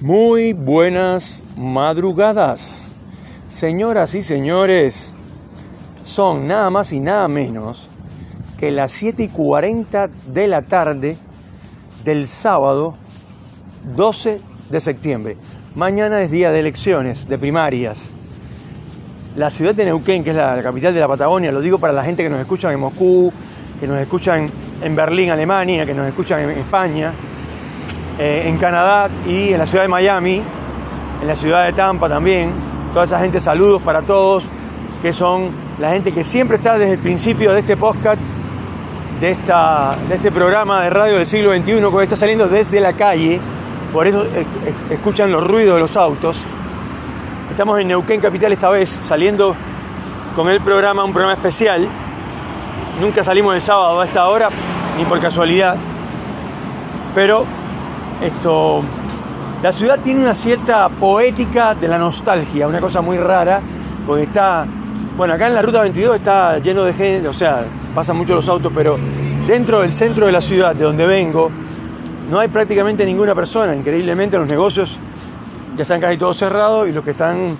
Muy buenas madrugadas, señoras y señores. Son nada más y nada menos que las 7 y 40 de la tarde del sábado 12 de septiembre. Mañana es día de elecciones, de primarias. La ciudad de Neuquén, que es la capital de la Patagonia, lo digo para la gente que nos escucha en Moscú, que nos escuchan en Berlín, Alemania, que nos escuchan en España, eh, en Canadá y en la ciudad de Miami, en la ciudad de Tampa también. Toda esa gente, saludos para todos, que son la gente que siempre está desde el principio de este podcast, de, esta, de este programa de radio del siglo XXI, que está saliendo desde la calle, por eso escuchan los ruidos de los autos. Estamos en Neuquén Capital esta vez, saliendo con el programa, un programa especial. Nunca salimos el sábado a esta hora, ni por casualidad. Pero esto, la ciudad tiene una cierta poética de la nostalgia, una cosa muy rara, porque está, bueno, acá en la ruta 22 está lleno de gente, o sea, pasan mucho los autos, pero dentro del centro de la ciudad, de donde vengo, no hay prácticamente ninguna persona. Increíblemente los negocios ya están casi todos cerrados y los que están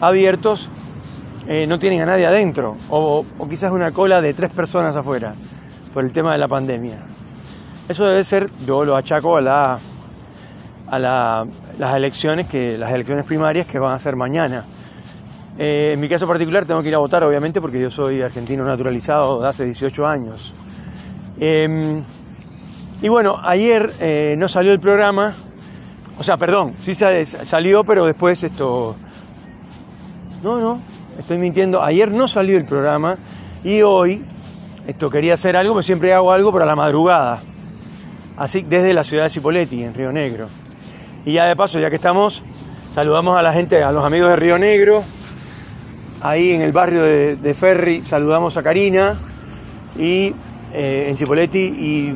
abiertos eh, no tienen a nadie adentro, o, o quizás una cola de tres personas afuera, por el tema de la pandemia. Eso debe ser, yo lo achaco a la a las elecciones que las elecciones primarias que van a ser mañana. Eh, en mi caso particular tengo que ir a votar, obviamente, porque yo soy argentino naturalizado de hace 18 años. Em, y bueno, ayer eh, no salió el programa, o sea, perdón, sí salió, pero después esto... No, no, estoy mintiendo. Ayer no salió el programa y hoy esto quería hacer algo, pero siempre hago algo para la madrugada. Así desde la ciudad de Cipolletti, en Río Negro. Y ya de paso, ya que estamos, saludamos a la gente, a los amigos de Río Negro. Ahí en el barrio de, Ferry saludamos a Karina y eh, en Cipoletti y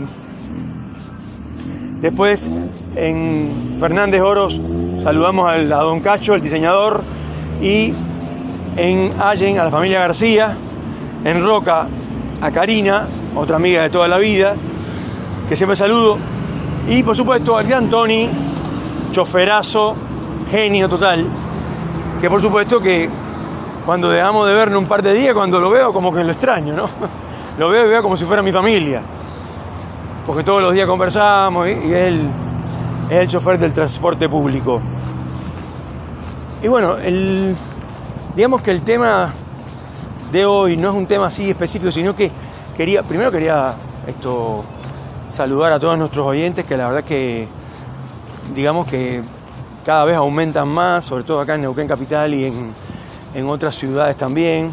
después en Fernández Oros saludamos a Don Cacho, el diseñador, y en Allen a la familia García, en Roca a Karina, otra amiga de toda la vida, que siempre saludo, y por supuesto al gran Tony, choferazo, genio total, que por supuesto que cuando dejamos de vernos un par de días, cuando lo veo como que lo extraño, ¿no? Lo veo y veo como si fuera mi familia, porque todos los días conversamos y, él es el chofer del transporte público. Y bueno, el, digamos que el tema de hoy no es un tema así específico, sino que quería, primero quería esto, saludar a todos nuestros oyentes, que la verdad que digamos que cada vez aumentan más, sobre todo acá en Neuquén Capital y en, otras ciudades también.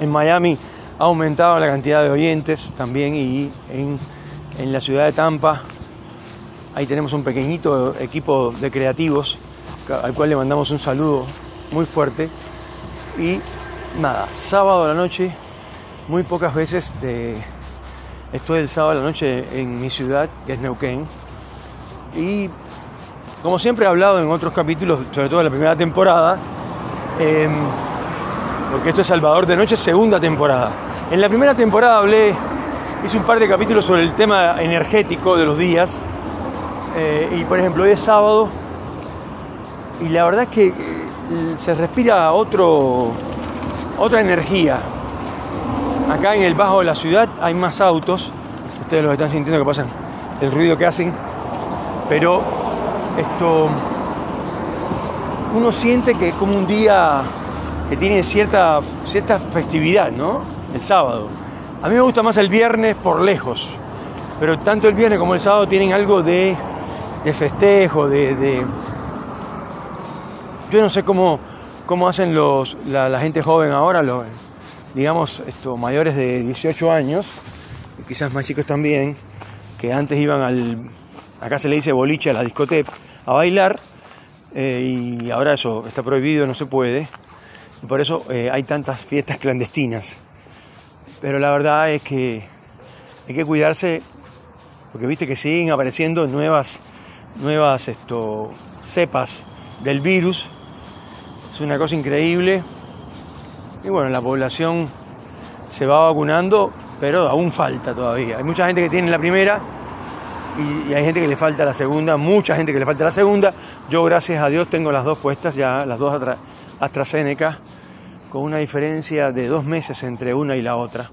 En Miami ha aumentado la cantidad de oyentes también y en, en la ciudad de Tampa ahí tenemos un pequeñito equipo de creativos al cual le mandamos un saludo muy fuerte. Y nada, sábado a la noche, muy pocas veces estoy el sábado a la noche en mi ciudad, que es Neuquén, y como siempre he hablado en otros capítulos, sobre todo en la primera temporada, em, porque esto es Salvador de Noche, segunda temporada. En la primera temporada hablé, hice un par de capítulos sobre el tema energético de los días. Eh, y por ejemplo, hoy es sábado y la verdad es que eh, se respira otro, otra energía. Acá en el bajo de la ciudad hay más autos, ustedes los están sintiendo que pasan, el ruido que hacen pero esto uno siente que es como un día que tiene cierta, cierta festividad, ¿no? El sábado. A mí me gusta más el viernes por lejos, pero tanto el viernes como el sábado tienen algo de, festejo, de, Yo no sé cómo, cómo hacen los, la, gente joven ahora, los, digamos, esto, mayores de 18 años, quizás más chicos también, que antes iban al acá se le dice boliche a la discoteca, a bailar, eh, y ahora eso está prohibido, no se puede, y por eso eh, hay tantas fiestas clandestinas. Pero la verdad es que hay que cuidarse, porque viste que siguen apareciendo nuevas, nuevas esto, cepas del virus, es una cosa increíble, y bueno, la población se va vacunando, pero aún falta todavía. Hay mucha gente que tiene la primera y, hay gente que le falta la segunda, mucha gente que le falta la segunda. Yo, gracias a Dios, tengo las dos puestas ya, las dos AstraZeneca, con una diferencia de dos meses entre una y la otra.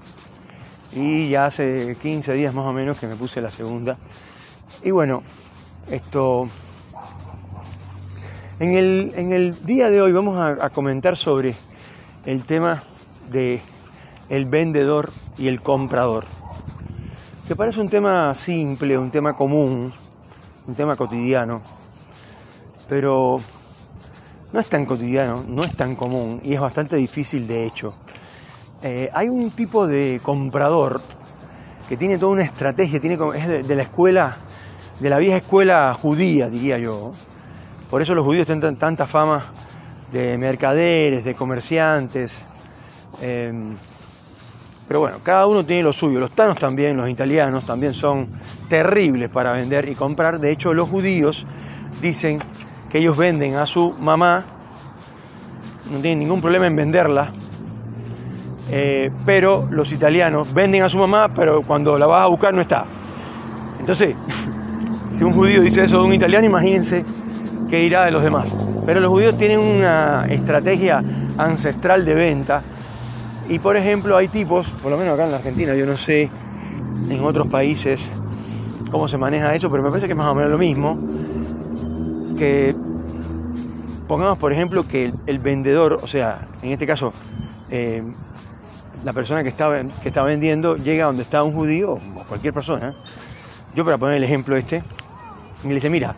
Y ya hace 15 días más o menos que me puse la segunda. Y bueno, esto. En el, día de hoy vamos a, a comentar sobre el tema de vendedor y el comprador que parece un tema simple, un tema común, un tema cotidiano, pero no es tan cotidiano, no es tan común y es bastante difícil de hecho. Eh, hay un tipo de comprador que tiene toda una estrategia, tiene, es de, la escuela, de la vieja escuela judía, diría yo. Por eso los judíos tienen tanta fama de mercaderes, de comerciantes. Eh, pero bueno, cada uno tiene lo suyo. Los tanos también, los italianos también son terribles para vender y comprar. De hecho, los judíos dicen que ellos venden a su mamá, no tienen ningún problema en venderla, eh, pero los italianos venden a su mamá, pero cuando la vas a buscar no está. Entonces, si un judío dice eso de un italiano, imagínense qué irá de los demás. Pero los judíos tienen una estrategia ancestral de venta y por ejemplo hay tipos, por lo menos acá en la Argentina, yo no sé en otros países cómo se maneja eso, pero me parece que es más o menos lo mismo, que pongamos por ejemplo que el, vendedor, o sea, en este caso, eh, la persona que está, que está vendiendo llega donde está un judío o cualquier persona. Yo para poner el ejemplo este, y le dice, mira,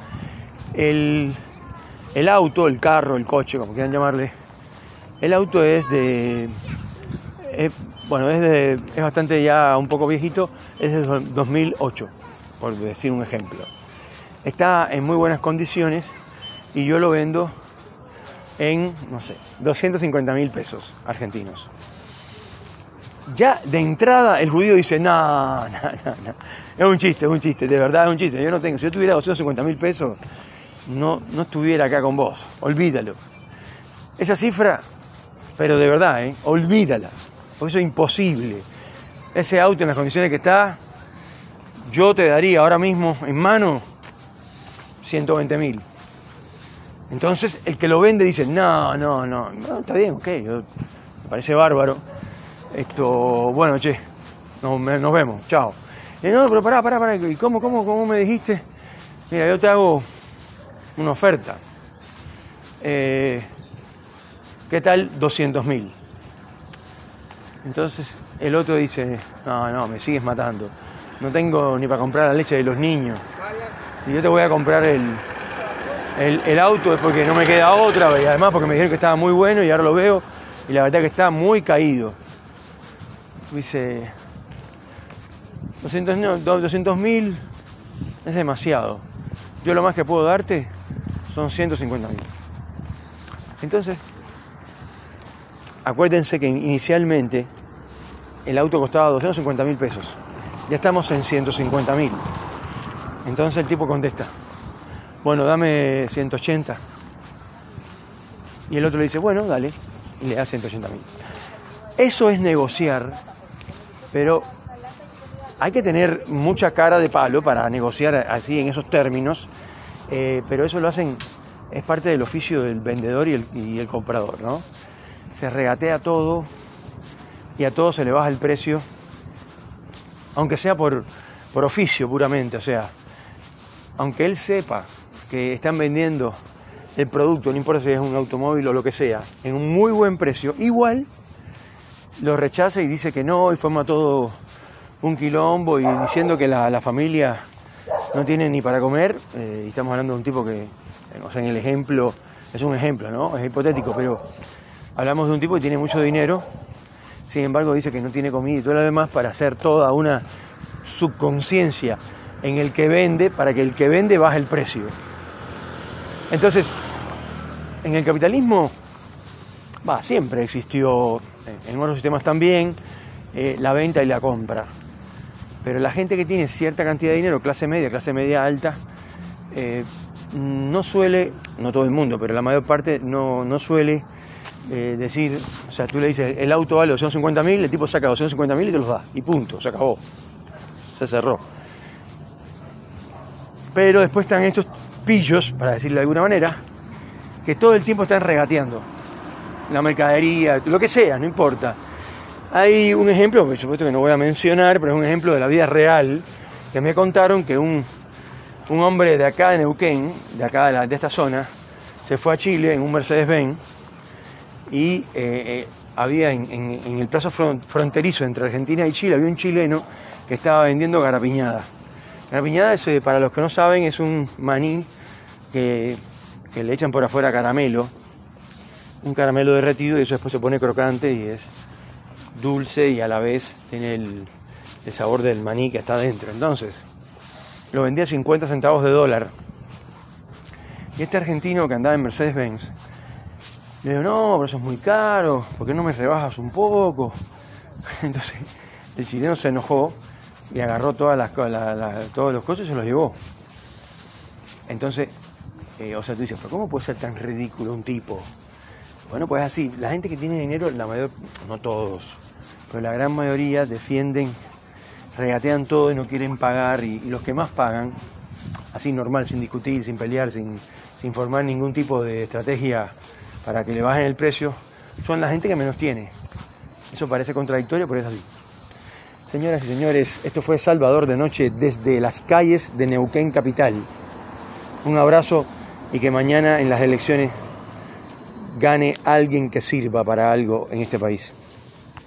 el, el auto, el carro, el coche, como quieran llamarle, el auto es de es, bueno, es, bastante ya un poco viejito, es de 2008, por decir un ejemplo. Está en muy buenas condiciones y yo lo vendo en, no sé, 250 mil pesos argentinos. Ya de entrada el judío dice, no, no, no, no, es un chiste, es un chiste, de verdad es un chiste. Yo no tengo, si yo tuviera 250 mil pesos, no, no estuviera acá con vos, olvídalo. Esa cifra, pero de verdad, ¿eh? olvídala porque eso es imposible. Ese auto en las condiciones que está, yo te daría ahora mismo en mano 120 mil. Entonces el que lo vende dice, no, no, no, está bien, ok, me parece bárbaro. Esto, bueno, che, nos, vemos, chao. Y no, pero pará, pará, pará, ¿y cómo, cómo, cómo me dijiste? Mira, yo te hago una oferta. Eh, ¿Qué tal 200 mil? Entonces el otro dice, no, no, me sigues matando. No tengo ni para comprar la leche de los niños. Si yo te voy a comprar el, el, auto es porque no me queda otra, y además porque me dijeron que estaba muy bueno y ahora lo veo y la verdad que está muy caído. Dice, 200 mil es demasiado. Yo lo más que puedo darte son 150 mil. Entonces, Acuérdense que inicialmente el auto costaba 250 mil pesos. Ya estamos en 150 mil. Entonces el tipo contesta, bueno, dame 180. Y el otro le dice, bueno, dale. Y le da 180 mil. Eso es negociar, pero hay que tener mucha cara de palo para negociar así en esos términos, eh, pero eso lo hacen, es parte del oficio del vendedor y y el comprador, ¿no? Se regatea todo y a todo se le baja el precio, aunque sea por, por oficio puramente, o sea, aunque él sepa que están vendiendo el producto, no importa si es un automóvil o lo que sea, en un muy buen precio, igual lo rechaza y dice que no y forma todo un quilombo y diciendo que la, familia no tiene ni para comer, eh, y estamos hablando de un tipo que, o sea, en el ejemplo, es un ejemplo, ¿no? Es hipotético, pero Hablamos de un tipo que tiene mucho dinero, sin embargo dice que no tiene comida y todo lo demás para hacer toda una subconsciencia en el que vende para que el que vende baje el precio. Entonces, en el capitalismo, va, siempre existió, en otros sistemas también, eh, la venta y la compra. Pero la gente que tiene cierta cantidad de dinero, clase media, clase media alta, eh, no suele, no todo el mundo, pero la mayor parte no, no suele eh, decir, o sea, tú le dices, el auto vale 250 mil, el tipo saca 250 mil y te los da, y punto, se acabó, se cerró. Pero después están estos pillos, para decirlo de alguna manera, que todo el tiempo están regateando. La mercadería, lo que sea, no importa. Hay un ejemplo, por supuesto que no voy a mencionar, pero es un ejemplo de la vida real, que me contaron que un, un hombre de acá de Neuquén, de acá de, de esta zona, se fue a Chile en un Mercedes-Benz y eh, eh, había en, el plazo fronterizo entre Argentina y Chile, había un chileno que estaba vendiendo garapiñada. Garapiñada, eh, para los que no saben, es un maní que, le echan por afuera caramelo, un caramelo derretido y eso después se pone crocante y es dulce y a la vez tiene el, el sabor del maní que está dentro. Entonces, lo vendía a 50 centavos de dólar y este argentino que andaba en Mercedes-Benz le dijo, no, pero eso es muy caro, ¿por qué no me rebajas un poco? Entonces el chileno se enojó y agarró todas las, todos los coches y se los llevó. Entonces, eh, o sea, tú dices, pero ¿cómo puede ser tan ridículo un tipo? Bueno, pues así, la gente que tiene dinero, la mayor, no todos, pero la gran mayoría defienden, regatean todo y no quieren pagar, y los que más pagan, así normal, sin discutir, sin pelear, sin, sin formar ningún tipo de estrategia para que le bajen el precio, son la gente que menos tiene. Eso parece contradictorio, pero es así. Señoras y señores, esto fue Salvador de Noche desde las calles de Neuquén Capital. Un abrazo y que mañana en las elecciones gane alguien que sirva para algo en este país.